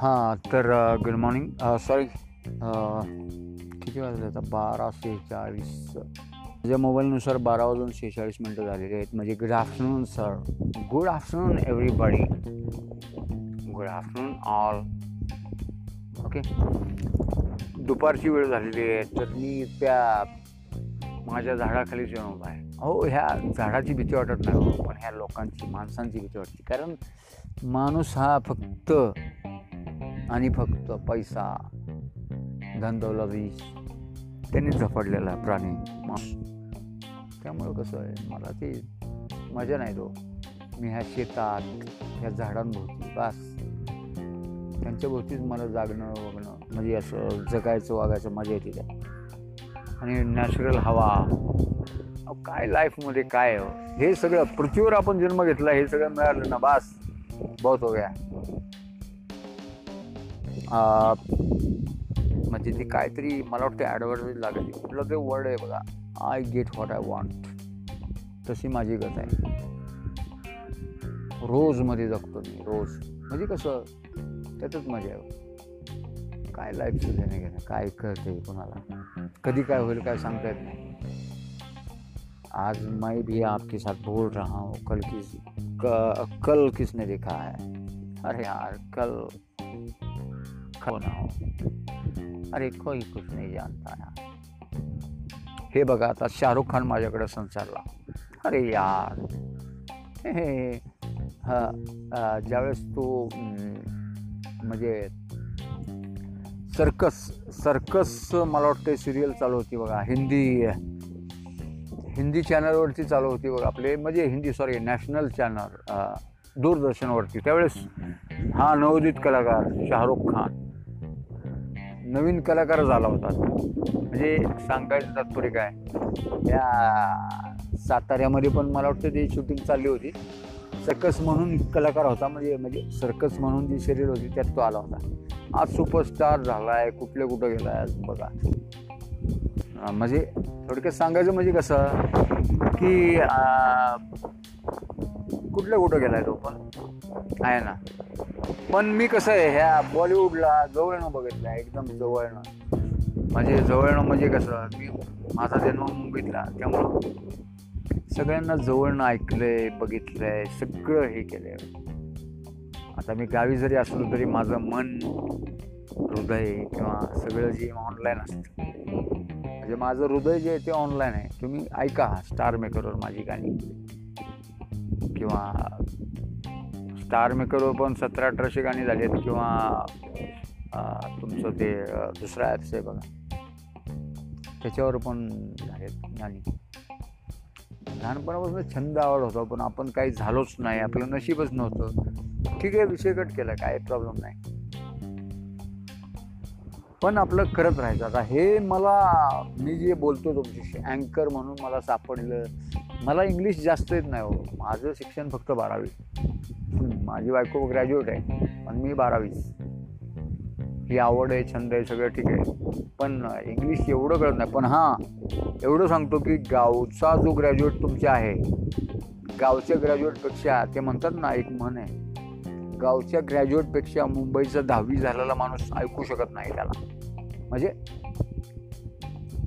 हां तर good morning sorry किती वाजले आता? बारा सेहेचाळीस माझ्या मोबाईलनुसार बारा वाजून सेहेचाळीस मिनटं झालेली आहेत. म्हणजे good afternoon sir good afternoon everybody good afternoon all okay दुपारची वेळ झालेली आहे. तर मी त्या माझ्या झाडाखाली जेवण उभा आहे. हो ह्या झाडाची भीती वाटत नाही हो पण ह्या लोकांची माणसांची भीती वाटते. कारण माणूस हा फक्त आणि फक्त पैसा धनदौलती त्यांनी झपडलेला प्राणी त्यामुळं कसं आहे मला ती मजा नाही तो. मी ह्या शेतात ह्या झाडांभोवती बस. त्यांच्या भोवतीच मला जागणं वगणं म्हणजे असं जगायचं वागायचं मजा येते त्या आणि नॅचरल हवा. काय लाईफमध्ये काय हे सगळं पृथ्वीवर आपण जन्म घेतला हे सगळं मिळालं ना बास. बहुत हो गया. म्हणजे ती काहीतरी मला वाटतं ॲडव्हर्टाईज लागली. कुठलं ते वर्ड आहे बघा. I get what I want तशी माझी गत आहे. रोजमध्ये जगतो मी रोज. म्हणजे कसं? त्यातच मजा आहे. काय लाईफ घेणे घेणं काय कळते कोणाला? कधी काय होईल काय सांगता येत नाही. आज मैं भी आपके साथ बोल रहा हूँ. कल किस कल किसने देखा है? अरे यार कल. खाऊ ना। हो अरे कोई कुछ नाही जानता यार। हे बघा आता शाहरुख खान माझ्याकडे संसारला। अरे यार। हे ज्यावेळेस तू म्हणजे सर्कस सर्कस मला वाटतं सिरियल चालू होती बघा. हिंदी हिंदी चॅनलवरती चालू होती बघा आपले. म्हणजे हिंदी सॉरी नॅशनल चॅनल दूरदर्शनवरती. त्यावेळेस हा नवोदित कलाकार शाहरुख खान. नवीन कलाकार झाला होता. म्हणजे सांगायचं तात्पर्य काय? या साताऱ्यामध्ये पण मला वाटतं ती शूटिंग चालली होती. सर्कस म्हणून कलाकार होता म्हणजे म्हणजे सर्कस म्हणून जी शरीर होती त्यात तो आला होता. आज सुपरस्टार झाला आहे कुठले कुठं गेला आहे बघा. म्हणजे थोडक्यात सांगायचं म्हणजे कसं की कुठल्या कुठं गेलाय तो पण? आहे ना. पण मी कसं आहे ह्या बॉलिवूडला जवळनं बघितलं आहे एकदम जवळनं. म्हणजे जवळनं म्हणजे कसं मी माझा जन्म मुंबईतला त्यामुळं सगळ्यांना जवळनं ऐकलंय बघितलंय सगळं हे केलंय. आता मी गावी जरी असलो तरी माझं मन हृदय किंवा सगळं जे ऑनलाईन असतं. म्हणजे माझं हृदय जे आहे ते ऑनलाईन आहे. तुम्ही ऐका स्टार मेकरवर माझी गाणी. किंवा स्टार मेकरवर पण सतरा अठराशे गाणी झाली आहेत किंवा तुमचं ते दुसरा ॲप्स आहे बघा. त्याच्यावर पण झालेत गाणी. लहानपणापासून छंद आवड होता पण आपण काही झालोच नाही. आपलं नशीबच नव्हतं. ठीक आहे विषय कट केला काय प्रॉब्लेम नाही. पण आपलं करत राहायचं. आता हे मला मी जे बोलतो तुमच्याशी अँकर म्हणून मला सापडलं. मला इंग्लिश जास्त येत नाही हो. माझं शिक्षण फक्त बारावी. माझी बायको ग्रॅज्युएट आहे पण मी बारावीच ही आवड आहे छंद आहे सगळं ठीक आहे. पण इंग्लिश एवढं कळत नाही. पण हां एवढं सांगतो की गावचा जो ग्रॅज्युएट तुमच्या आहे गावच्या ग्रॅज्युएटपेक्षा ते म्हणतात ना एक म्हण आहे गावच्या ग्रॅज्युएटपेक्षा मुंबईचा दहावी झालेला माणूस ऐकू शकत नाही त्याला. म्हणजे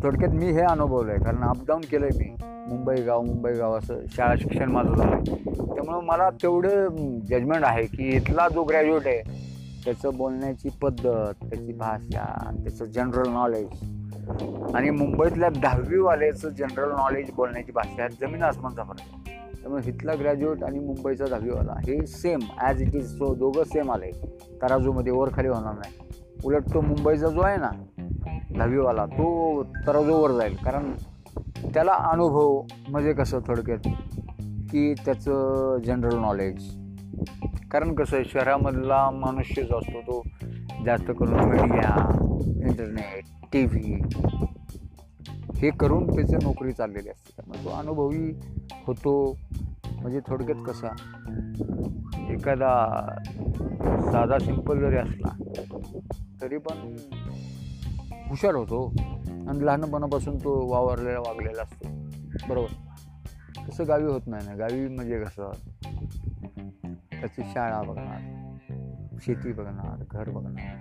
थोडक्यात मी हे अनुभवलं आहे कारण अपडाऊन केलं आहे मी. मुंबई गाव मुंबई गाव असं शाळा शिक्षण माझं झालं आहे त्यामुळं मला तेवढं जजमेंट आहे की इथला जो ग्रॅज्युएट आहे त्याचं बोलण्याची पद्धत त्याची भाषा त्याचं जनरल नॉलेज आणि मुंबईतल्या दहावीवाल्याचं जनरल नॉलेज बोलण्याची भाषा जमीन आसमानचा फरक आहे त्यामुळे इथला ग्रॅज्युएट आणि मुंबईचा दहावीवाला हे same as it is so दोघं सेम आले. तराजूमध्ये वर खाली होणार नाही. उलट तो मुंबईचा जो आहे ना दहावीवाला तो तराजूवर जाईल. कारण त्याला अनुभव म्हणजे कसं थोडक्यात? की त्याचं जनरल नॉलेज कारण कसं आहे शहरामधला मनुष्य जो असतो तो. जास्त करून मीडिया इंटरनेट टी व्ही हे करून त्याची नोकरी चाललेली असते. त्यामुळे तो अनुभवी होतो. म्हणजे थोडक्यात कसा? एखादा साधा सिंपल जरी असला तरी पण हुशार होतो आणि लहानपणापासून तो वावरलेला वागलेला असतो. बरोबर? तसं गावी होत नाही ना. गावी म्हणजे कसं? त्याची शाळा बघणार शेती बघणार घर बघणार.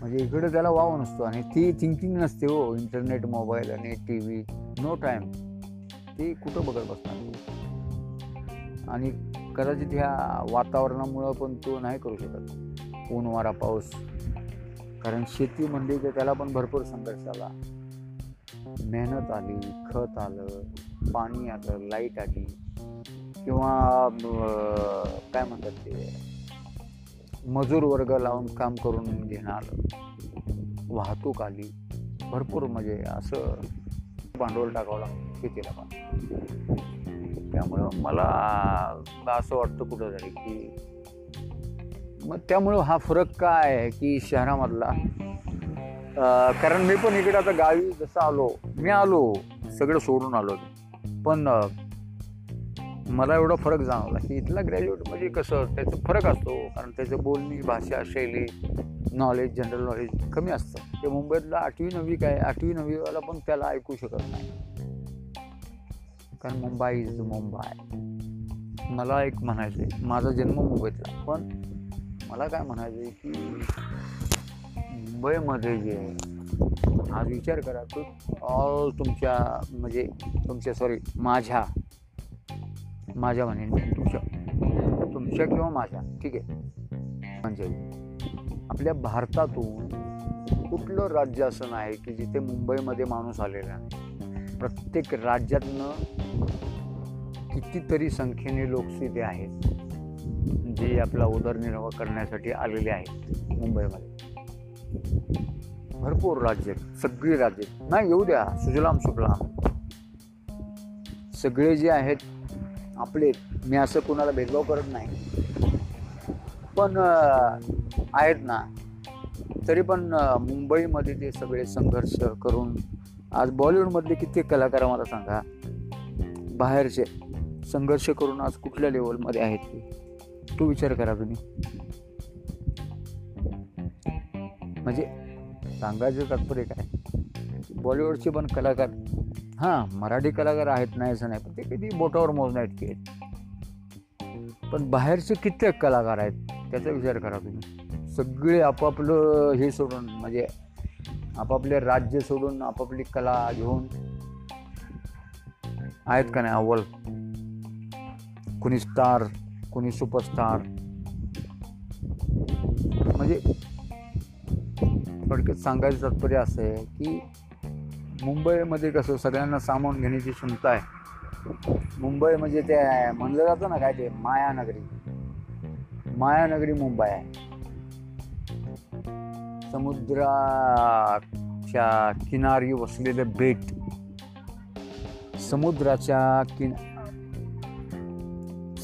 म्हणजे इकडे त्याला वाव नसतो आणि ती थिंकिंग नसते हो. इंटरनेट मोबाईल आणि टी व्ही नो टाईम ती कुठं बघत बसणार? आणि कदाचित ह्या वातावरणामुळं पण तो नाही करू शकत. ऊन वारा पाऊस कारण शेती म्हणली की त्याला पण भरपूर संघर्ष आला मेहनत आली खत आलं पाणी आलं लाइट आली किंवा काय म्हणतात ते मजूर वर्ग लावून काम करून घेणं आलं वाहतूक आली भरपूर म्हणजे असं भांडवल टाकावं लागतं शेतीला पण. त्यामुळं मला असं वाटतं कुठं तरी की मग त्यामुळं हा फरक काय आहे की शहरामधला? कारण मी पण इकडे आता गावी जसं आलो मी आलो सगळं सोडून आलो. पण मला एवढा फरक जाणवला की इथला ग्रॅज्युएट म्हणजे कसं त्याचा फरक असतो. कारण त्याचं बोलणी भाषा शैली नॉलेज जनरल नॉलेज कमी असतं. ते मुंबईतला आठवी नववी काय आठवी नववीवाला पण त्याला ऐकू शकत नाही. कारण मुंबई इज मुंबई मला एक म्हणायचं आहे माझा जन्म मुंबईतला. पण मला काय म्हणायचं की मुंबईमध्ये जे आज विचार करा तो ऑल तुमच्या म्हणजे तुमच्या सॉरी माझ्या माझ्या म्हणेन तुमच्या तुमच्या किंवा माझ्या ठीक आहे? म्हणजे आपल्या भारतातून कुठलं राज्य असं नाही की जिथे मुंबईमध्ये माणूस आलेला नाही. प्रत्येक राज्यातनं कितीतरी संख्येने लोक तिथे आहेत. जे आपला उदरनिर्वाह करण्यासाठी आलेले आहेत मुंबईमध्ये. भरपूर राज्य सगळी राज्य. नाही येऊ द्या सुजलाम सुजलाम सगळे जे आहेत आपले मी असं कोणाला भेदभाव करत नाही. पण आहेत ना. तरी पण मुंबईमध्ये ते सगळे संघर्ष करून आज बॉलिवूडमधले कित्येक कलाकार मला सांगा. बाहेरचे संघर्ष करून आज कुठल्या लेवलमध्ये आहेत ते? तो विचार करा तुम्ही. म्हणजे सांगायचं तात्पर्य काय? बॉलिवूडचे पण कलाकार हां मराठी कलाकार आहेत नाही असं नाही पण ते कधी बोटावर मोजण्या इतके आहेत. पण बाहेरचे कित्येक कलाकार आहेत त्याचा विचार करा तुम्ही. सगळे आपापलं हे सोडून म्हणजे आपापले राज्य सोडून आपापली कला घेऊन आहेत का नाही अव्वल? कुणी स्टार कुणी सुपरस्टार म्हणजे थोडक्यात सांगायचं तात्पर्य असं आहे की मुंबईमध्ये कसं सगळ्यांना सामावून घेण्याची क्षमता आहे. मुंबई म्हणजे ते म्हणलं जातं ना काय ते? मायानगरी. मायानगरी मुंबई आहे. समुद्राच्या किनारी वसलेले बेट. समुद्राच्या किन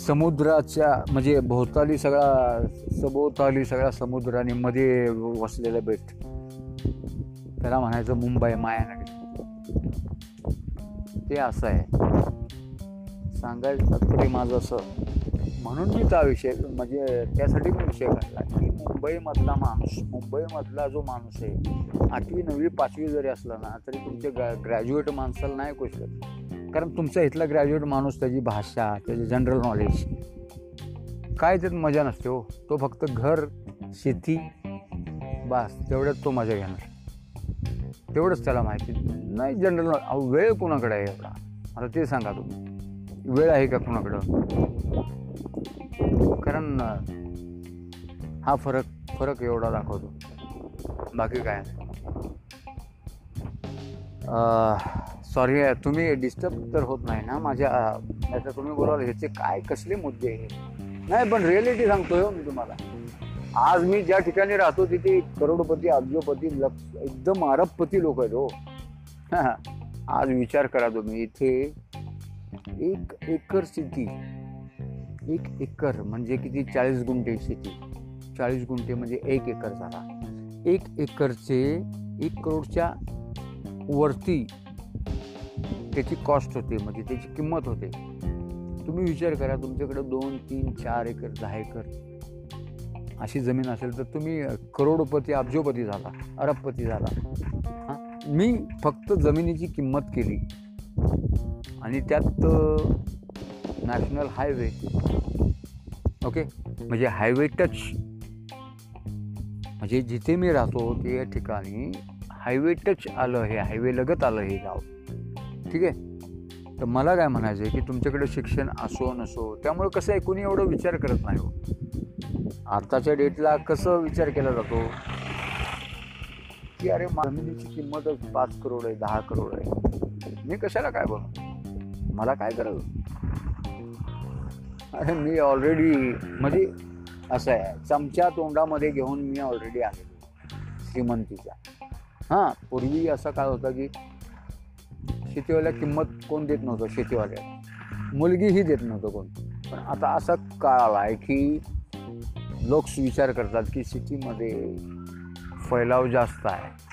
समुद्राच्या म्हणजे भोवताली सगळा सभोवताली सगळ्या समुद्राने मध्ये वसलेलं बेट. त्याला म्हणायचं मुंबई मायानगरी. ते असं आहे. सांगायचं तात्पर्य माझं असं. म्हणून मी त्या विषय म्हणजे त्यासाठी मी विषय काढला की मुंबईमधला माणूस मुंबईमधला जो माणूस आहे आठवी नववी पाचवी जरी असला ना तरी तुमच्या ग्रॅज्युएट माणसाला नाही कुशल कारण तुमचा इथला ग्रॅज्युएट माणूस त्याची भाषा त्याचे जनरल नॉलेज काय त्यात मजा नसते हो. तो फक्त घर शेती बास तेवढ्यात तो मजा घेणार. तेवढंच त्याला माहिती. नाही जनरल अहो वेळ कोणाकडे आहे एवढा आता ते सांगा तुम्ही. वेळ आहे का कोणाकडं? कारण हा फरक फरक एवढा दाखवतो. बाकी काय सॉरी तुम्ही डिस्टर्ब तर होत नाही ना माझ्या आता तुम्ही बोलाल ह्याचे काय कसले मुद्दे नाही पण रिअलिटी सांगतोय हो मी तुम्हाला. आज मी ज्या ठिकाणी राहतो तिथे करोडपती अब्जोपती लक्ष एकदम अरबपती लोक आहेत हो. आज विचार करा तुम्ही इथे एक एकर शेती एक एकर म्हणजे किती? चाळीस गुंठे शेती. चाळीस गुंठे म्हणजे एक एकर झाला. एक एकरचे एक करोडच्या वरती त्याची कॉस्ट होते म्हणजे त्याची किंमत होते. तुम्ही विचार करा तुमच्याकडे दोन तीन चार एकर दहा एकर अशी जमीन असेल तर तुम्ही करोडपती अब्जोपती झाला अरबपती झाला. मी फक्त जमिनीची किंमत केली. आणि त्यात नॅशनल हायवे. ओके? म्हणजे हायवे टच. म्हणजे जिथे मी राहतो ते ठिकाणी हायवे टच आलं हे हायवे लगत आलं हे गाव. ठीक आहे? तर मला काय म्हणायचं आहे की तुमच्याकडे शिक्षण असो नसो त्यामुळे कसं आहे कोणी एवढं विचार करत नाही हो. आताच्या डेटला कसं विचार केला जातो? की अरे जमिनीची किंमतच पाच करोड आहे दहा करोड आहे. मी कशाला काय बघ मला काय करावं अरे मी ऑलरेडी म्हणजे असं आहे चमच्या तोंडामध्ये घेऊन मी ऑलरेडी आहे श्रीमंतीच्या. हां पूर्वी असं काय होतं की शेतीवाल्या किंमत कोण देत नव्हतं? शेतीवाल्या. मुलगीही देत नव्हतं कोण. पण आता असा काळ आला आहे की लोक विचार करतात की सिटीमध्ये फैलाव जास्त आहे.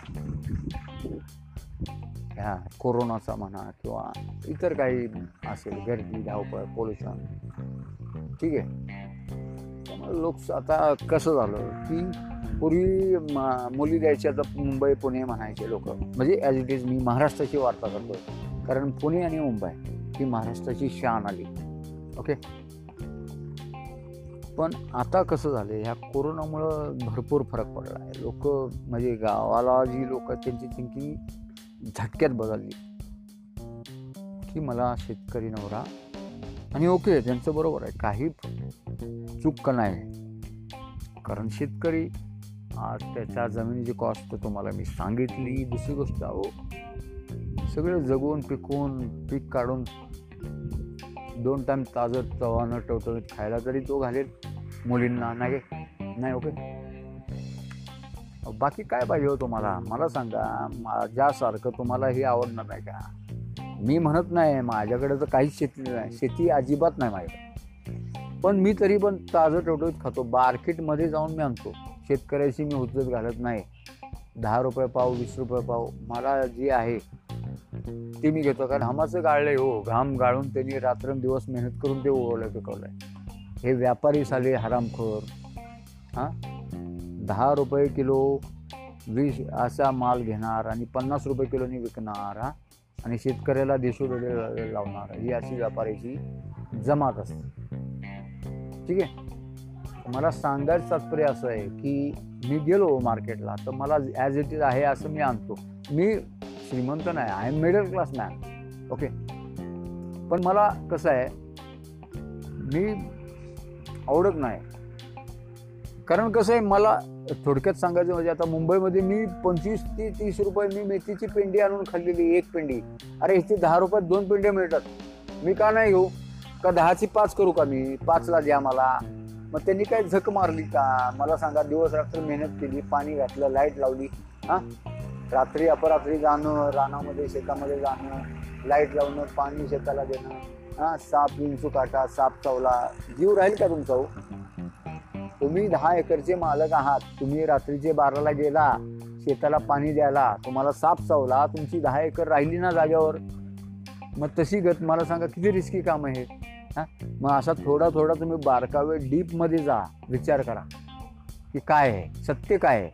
ह्या कोरोनाचा म्हणा किंवा इतर काही असेल गर्दी धावपळ पोल्युशन ठीक आहे. त्यामुळे लोक आता कसं झालं की पूर्वी मुली द्यायच्या तर मुंबई पुणे म्हणायचे लोक. म्हणजे ॲज इट इज मी महाराष्ट्राची वार्ता करतो कारण पुणे आणि मुंबई ही महाराष्ट्राची शान आली. ओके पण आता कसं झालं ह्या कोरोनामुळं भरपूर फरक पडला आहे. लोक म्हणजे गावाला जी लोक त्यांची थिंकिंग झटक्यात बदलली. की मला शेतकरी नवरा आणि ओके त्यांचं बरोबर आहे. काही चूक नाही? कारण शेतकरी त्याच्या जमिनीची कॉस्ट तुम्हाला मी सांगितली. दुसरी गोष्ट अहो सगळं जगून पिकवून पीक काढून दोन टाईम ताजं चव्हाणं टवटवीत खायला तरी तो घालेल मुलींना. नाही नाही ओके? बाकी काय पाहिजे हो तुम्हाला? मला सांगा माझ्यासारखं तुम्हाला हे आवडणार नाही का? मी म्हणत नाही माझ्याकडे तर काहीच शेती नाही. शेती अजिबात नाही माझ्याकडे. पण मी तरी पण ताजं टवटवीत खातो. मार्केटमध्ये जाऊन मी आणतो. शेतकऱ्याशी मी हुज्जत घालत नाही. दहा रुपये पाव वीस रुपये पाव मला जी आहे ती मी घेतो. कारण हमाचं गाळलंय हो. घाम गाळून त्यांनी रात्रंदिवस मेहनत करून ते ओळलं पिकवलं हे व्यापारी साले हरामखोर. हां? दहा रुपये किलो वीस असा माल घेणार आणि पन्नास रुपये किलोनी विकणार हां? आणि शेतकऱ्याला देशोडोले लावणार. ही अशी व्यापाऱ्याची जमात असते. ठीक आहे? मला सांगायचं तात्पर्य असं आहे की मी गेलो मार्केटला तर मला ॲज इट इज आहे असं मी आणतो. मी श्रीमंत नाही I am middle class man okay पण मला कसं आहे मी आवडत नाही. कारण कसं आहे मला थोडक्यात सांगायचं म्हणजे आता मुंबईमध्ये मी पंचवीस ते तीस रुपये मी मेथीची पेंडी आणून खाल्लेली एक पेंडी. अरे इथे दहा रुपयात दोन पेंड्या मिळतात. मी का नाही घेऊ? का दहाची पाच करू का मी? पाचला द्या मला. मग त्यांनी काय झक मारली का? मला सांगा दिवस रात्र मेहनत केली पाणी घातलं लाइट लावली. हा? रात्री अपरात्री जाणं रानामध्ये शेतामध्ये जाणं लाइट लावणं पाणी शेताला देणं. हा? साप विंचू काटा साप चावला. जीव राहील का तुमचा हो? तुम्ही दहा एकरचे मालक आहात. तुम्ही रात्रीचे बाराला गेला शेताला पाणी द्यायला. तुम्हाला साप चावला तुमची दहा एकर राहिली ना जाग्यावर मग तशी गत मला सांगा किती रिस्की काम आहे मग असा थोडा थोडा तुम्ही बारकावे डीपमध्ये जा. विचार करा. की काय आहे? सत्य काय आहे?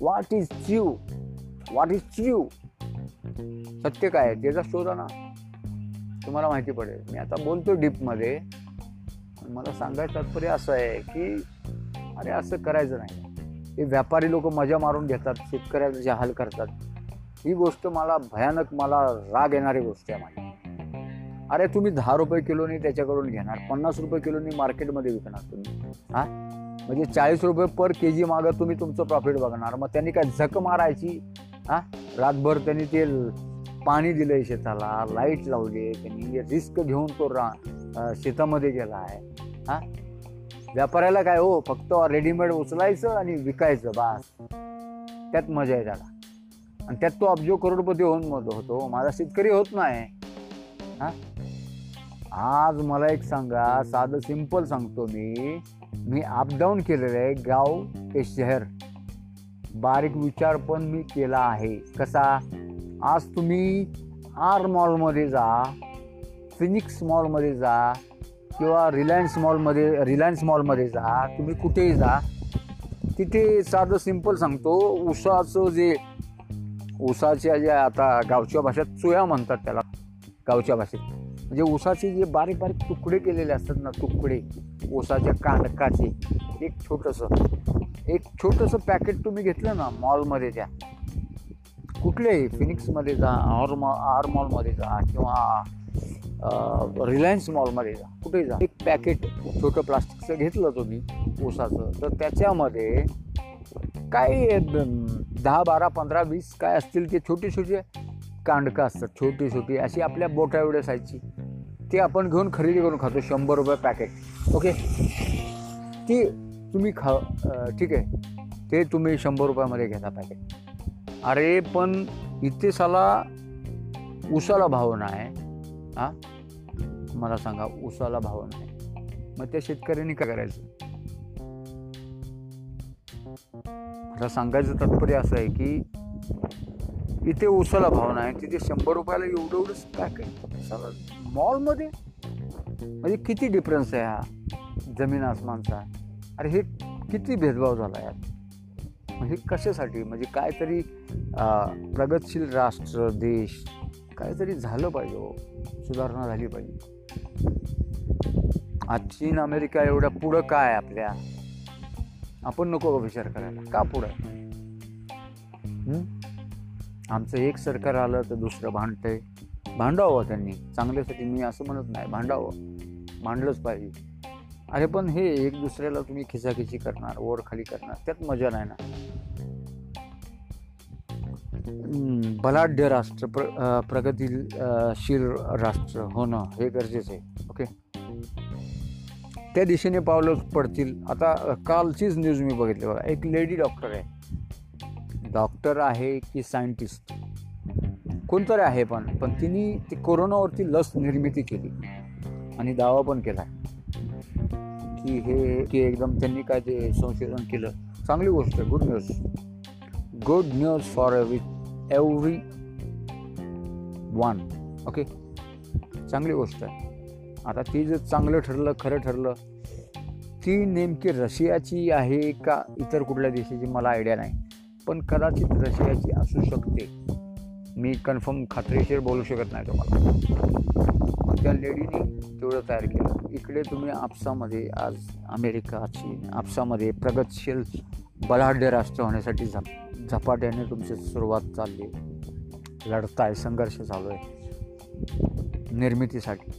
व्हॉट इज चिव व्हॉट इज चिव सत्य काय आहे? त्याचा शोधा ना. तुम्हाला माहिती पडेल. मी आता बोलतो डीपमध्ये मला सांगायचं तात्पर्य असं आहे की अरे असं करायचं नाही. हे व्यापारी लोक मजा मारून घेतात. शेतकऱ्याचे हाल करतात. ही गोष्ट मला भयानक मला राग येणारी गोष्ट आहे माझी. अरे तुम्ही दहा रुपये किलोनी त्याच्याकडून घेणार पन्नास रुपये किलोनी मार्केटमध्ये विकणार तुम्ही. हा? म्हणजे चाळीस रुपये पर के जी मागं तुम्ही तुमचं प्रॉफिट बघणार. मग त्यांनी काय झक मारायची? हा? रातभर त्यांनी ते पाणी दिलंय शेताला लाइट लावली त्यांनी रिस्क घेऊन तो रा शेतामध्ये गेला आहे हा? व्यापाऱ्याला काय हो फक्त रेडीमेड उचलायचं आणि विकायचं बास. त्यात मजा आहे त्याला. आणि त्यात तो अब्जो करोडपती होऊन होतो. माझा शेतकरी होत नाही. हा? आज मला एक सांगा साधं सिंपल सांगतो मी. मी अपडाऊन केलेलं आहे गाव ते शहर. बारीक विचार पण मी केला आहे. कसा? आज तुम्ही आर मॉलमध्ये जा फिनिक्स मॉलमध्ये जा किंवा रिलायन्स मॉलमध्ये रिलायन्स मॉलमध्ये जा तुम्ही कुठेही जा. तिथे साधं सिंपल सांगतो उसाचं जे उसाच्या ज्या आता गावच्या भाषेत चुया म्हणतात त्याला गावच्या भाषेत. म्हणजे ऊसाचे जे बारीक बारीक तुकडे केलेले असतात ना तुकडे ऊसाच्या कांडकाचे एक छोटंसं एक छोटंसं पॅकेट तुम्ही घेतलं ना मॉलमध्ये त्या कुठल्याही फिनिक्समध्ये जा आर मॉ आर मॉलमध्ये जा किंवा रिलायन्स मॉलमध्ये जा कुठेही जा. एक पॅकेट छोटं प्लास्टिकचं घेतलं तुम्ही ऊसाचं तर त्याच्यामध्ये काही दहा बारा पंधरा वीस काय असतील ते छोटे छोटे कांडकं असतात छोटी छोटी अशी आपल्या बोटा एवढ्या साईजची ते आपण घेऊन खरेदी करून खातो शंभर रुपये पॅकेट ओके ती तुम्ही खा ठीक आहे. ते तुम्ही शंभर रुपयामध्ये घेता पॅकेट अरे पण इथे साला उसाला भाव नाही. हां? मला सांगा उसाला भाव नाही. मग त्या शेतकऱ्यांनी काय करायचं? आता सांगायचं तात्पर्य असं आहे की इथे उसाला भाव नाही तिथे शंभर रुपयाला एवढं एवढंच काय काय मॉलमध्ये म्हणजे किती डिफरन्स आहे हा? जमीन आसमानचा? अरे हे किती भेदभाव झाला यात म्हणजे कशासाठी? म्हणजे काहीतरी प्रगतशील राष्ट्र देश काहीतरी झालं पाहिजे हो. सुधारणा झाली पाहिजे. आज चीन अमेरिका एवढ्या पुढं काय आपल्या? आपण नको विचार करायला. का पुढं? आमचं एक सरकार आलं तर दुसरं भांडतंय. भांडावं त्यांनी. चांगल्यासाठी मी असं म्हणत नाही. भांडावं. मांडलंच पाहिजे. अरे पण हे एक दुसऱ्याला तुम्ही खिचाखिची करणार वर खाली करणार त्यात मजा नाही ना. बलाढ्य राष्ट्र प्र प्रगतीशील राष्ट्र होणं हे गरजेचं आहे. ओके? त्या दिशेने पावलं पडतील. आता कालचीच न्यूज मी बघितली बघा. एक लेडी डॉक्टर आहे. डॉक्टर आहे की सायंटिस्ट? कोणतरी आहे पण पण तिने ती कोरोनावरती लस निर्मिती केली. आणि दावा पण केला. की हे की एकदम त्यांनी काय ते संशोधन केलं. चांगली गोष्ट आहे good news good news for every every one okay चांगली गोष्ट आहे. आता ती जर चांगलं ठरलं खरं ठरलं ती नेमकी रशियाची आहे का इतर कुठल्या देशाची? मला आयडिया नाही. पण कदाचित रशियाची असू शकते. मी कन्फर्म खात्रीशीर बोलू शकत नाही तुम्हाला. त्या लेडीने तेवढं तयार केलं. इकडे तुम्ही आपसामध्ये आज अमेरिका चीन आपसामध्ये प्रगतशील बलाढ्य राष्ट्र होण्यासाठी झप झपाट्याने तुमची सुरुवात चालली. लढताय संघर्ष चालू आहे निर्मितीसाठी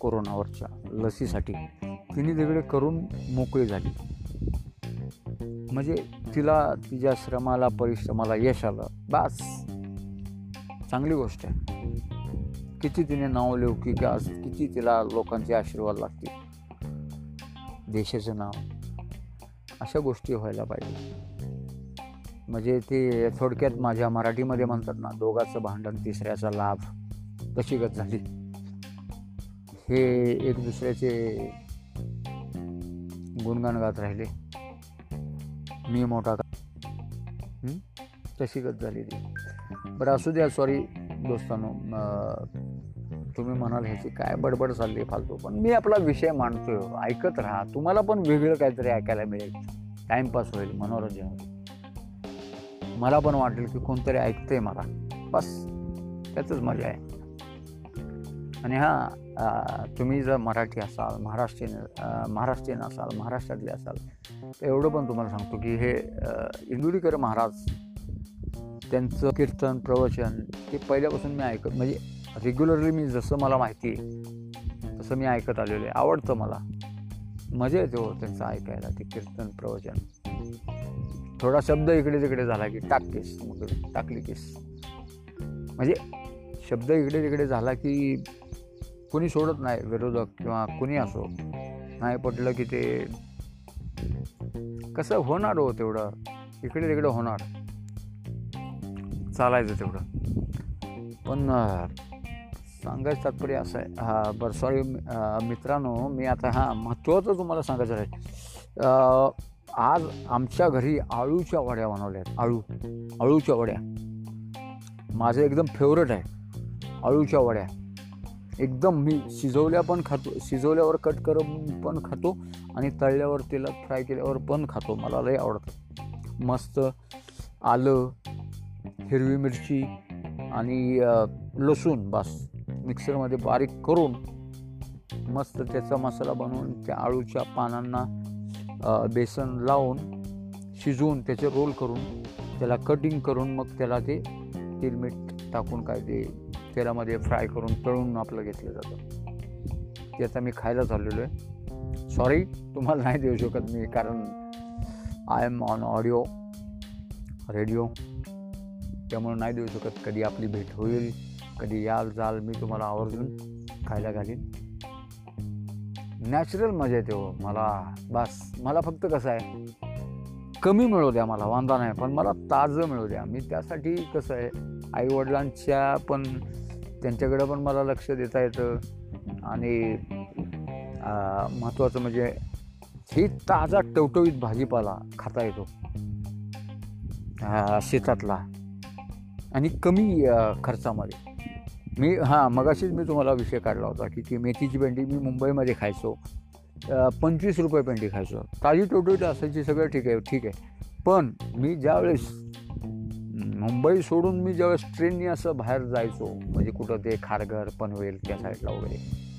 कोरोनावरच्या लसीसाठी. तिने तिकडे करून मोकळी झाली. म्हणजे तिला तिच्या श्रमाला परिश्रमाला यश आलं. बास. चांगली गोष्ट आहे. किती तिने नाव की असं किती तिला लोकांचे आशीर्वाद लागतील. देशाचं नाव. अशा गोष्टी व्हायला पाहिजे. म्हणजे ते थोडक्यात माझ्या मराठीमध्ये म्हणतात ना दोघाचं भांडण तिसऱ्याचा लाभ. तशी गत झाली. हे एक दुसऱ्याचे गुणगान गात राहिले. मी मोठा का तशी गत झाली ती. बरं असू द्या सॉरी दोस्तानो. तुम्ही म्हणाल ह्याची काय बडबड चालली फालतू पण मी आपला विषय मांडतोय. ऐकत राहा. तुम्हाला पण वेगळं काहीतरी ऐकायला मिळेल. टाइमपास होईल मनोरंजन होईल. मला पण वाटेल की कोणतरी ऐकतंय मला. बस त्याचंच मजा आहे. आणि हां तुम्ही जर मराठी असाल महाराष्ट्रीयन महाराष्ट्रीयन असाल महाराष्ट्रातले असाल तर एवढं पण तुम्हाला सांगतो की हे इंदुरीकर महाराज त्यांचं कीर्तन प्रवचन ते पहिल्यापासून मी ऐकत म्हणजे रेग्युलरली मी जसं मला माहिती आहे तसं मी ऐकत आलेलं आहे. आवडतं मला. मजा येते हो त्यांचं ऐकायला ते कीर्तन प्रवचन. थोडा शब्द इकडे तिकडे झाला की टाककेस मग टाकली केस. म्हणजे शब्द इकडे तिकडे झाला की कुणी सोडत नाही विरोधक किंवा कुणी असो. नाही पटलं की ते कसं होणार हो तेवढं? इकडे तिकडे होणार. चालायचं तेवढं. पण सांगायचं तात्पर्य असं आहे. हा बरं सॉरी मित्रांनो मी आता हां महत्त्वाचं तुम्हाला सांगायचं आहे. आज आमच्या घरी आळूच्या वड्या बनवल्या आहेत आळू आळूच्या वड्या. माझं एकदम फेवरेट आहे. आळूच्या वड्या. एकदम मी शिजवल्या पण खातो शिजवल्यावर कट करून पण खातो आणि तळल्यावर तेलात फ्राय केल्यावर पण खातो. मला लय आवडतं. मस्त आलं हिरवी मिरची आणि लसूण बस. मिक्सरमध्ये बारीक करून मस्त त्याचा मसाला बनवून त्या आळूच्या पानांना बेसन लावून शिजवून त्याचे रोल करून त्याला कटिंग करून मग त्याला ते तेल मीठ टाकून काय ते तेलामध्ये फ्राय करून तळून आपलं घेतलं जातं. ते आता मी खायला चाललेलो आहे. सॉरी तुम्हाला नाही देऊ शकत मी कारण I am on audio radio त्यामुळे नाही देऊ शकत. कधी आपली भेट होईल कधी याल जाल मी तुम्हाला आवर्जून खायला घालीन. नॅचरल मजा येते हो मला. बस मला फक्त कसं आहे कमी मिळू द्या मला वांदा नाही पण मला ताजं मिळू द्या. मी त्यासाठी कसं आहे आईवडिलांच्या पण त्यांच्याकडं पण मला लक्ष देता येतं. आणि महत्त्वाचं म्हणजे ही ताजा टवटवीत भाजीपाला खाता येतो. शेतातला. आणि कमी खर्चामध्ये. मी हां मगाशीच मी तुम्हाला विषय काढला होता की ती मेथीची भेंडी मी मुंबईमध्ये खायचो. पंचवीस रुपये पेंडी खायचो. ताजी टोटोटी असायची सगळं ठीक आहे ठीक आहे. पण मी ज्यावेळेस मुंबई सोडून मी ज्यावेळेस ट्रेननी असं बाहेर जायचो म्हणजे कुठं ते खारघर पनवेल त्या साईडला वगैरे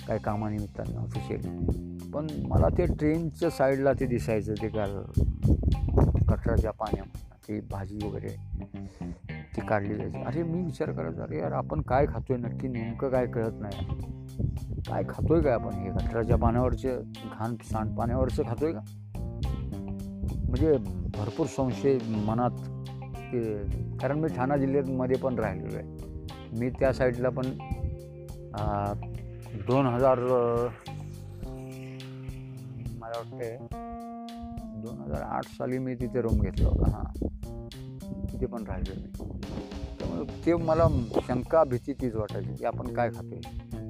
काही कामानिमित्तानं ऑफिशियल पण मला ते ट्रेनच्या साईडला ते दिसायचं ते काय कचऱ्याच्या पाण्यामध्ये ती भाजी वगैरे ती काढली जायची. अरे मी विचार करत अरे यार आपण काय खातोय? नक्की नेमकं काय कळत नाही. काय खातोय काय आपण हे गटराच्या पाण्यावरचे घाण सांडपाण्यावरचं खातोय का म्हणजे भरपूर संशय मनात ते कारण मी ठाणा जिल्ह्यामध्ये पण राहिलेलो आहे मी त्या साईडला पण दोन हजार मला वाटते दोन हजार आठ साली मी तिथे रूम घेतला होता हां. तिथे पण राहिलो मी. त्यामुळे ते मला शंका भीती तीच वाटायची की आपण काय खातोय?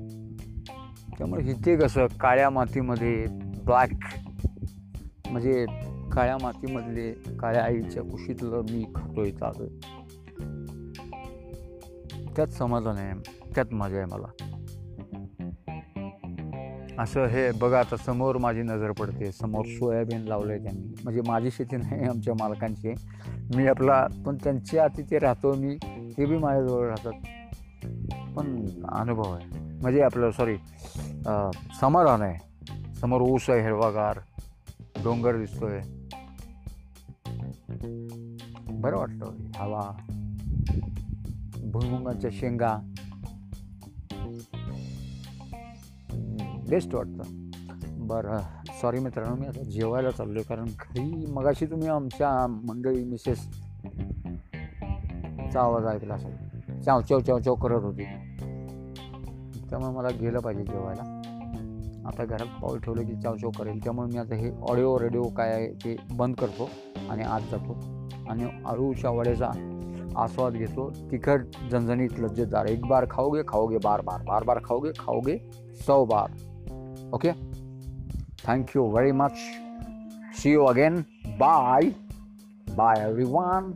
त्यामुळे इथे कसं काळ्या मातीमध्ये ब्लॅक म्हणजे काळ्या मातीमधले काळ्या आईच्या कुशीतलं मी खातोय ताज त्यात समाधान आहे त्यात मजा आहे मला. असं हे बघा आता समोर माझी नजर पडते समोर सोयाबीन लावलंय त्यांनी. म्हणजे माझी शेती नाही आमच्या मालकांची मी आपला पण त्यांच्या तिथे राहतो मी ते बी माझ्याजवळ राहतात. पण अनुभव आहे. म्हणजे आपलं सॉरी समाधान आहे समोर ऊस आहे हिरवागार डोंगर दिसतोय. बरं वाटतं हवा भुईमुगाच्या शेंगा. बेस्ट वाटतं. बरं सॉरी मित्रांनो मी आता जेवायला चाललो आहे कारण घरी मगाशी तुम्ही आमच्या मंडळी मिसेस चा आवाज ऐकला असेल. चाव चव चव चव करत होती. त्यामुळे मला गेलं पाहिजे जेवायला. आता घरात पाऊल ठेवलं की चाव करेल. त्यामुळे मी आता हे ऑडिओ रेडिओ काय आहे ते बंद करतो आणि आत जातो. आणि आळूच्या वड्याचा आस्वाद घेतो. तिखट झणझणीत लज्जतदार एक बार खाओगे खाओगे बार बार बार बार खाओगे खाओगे सौ बार. Okay? Thank you very much see you again bye bye every one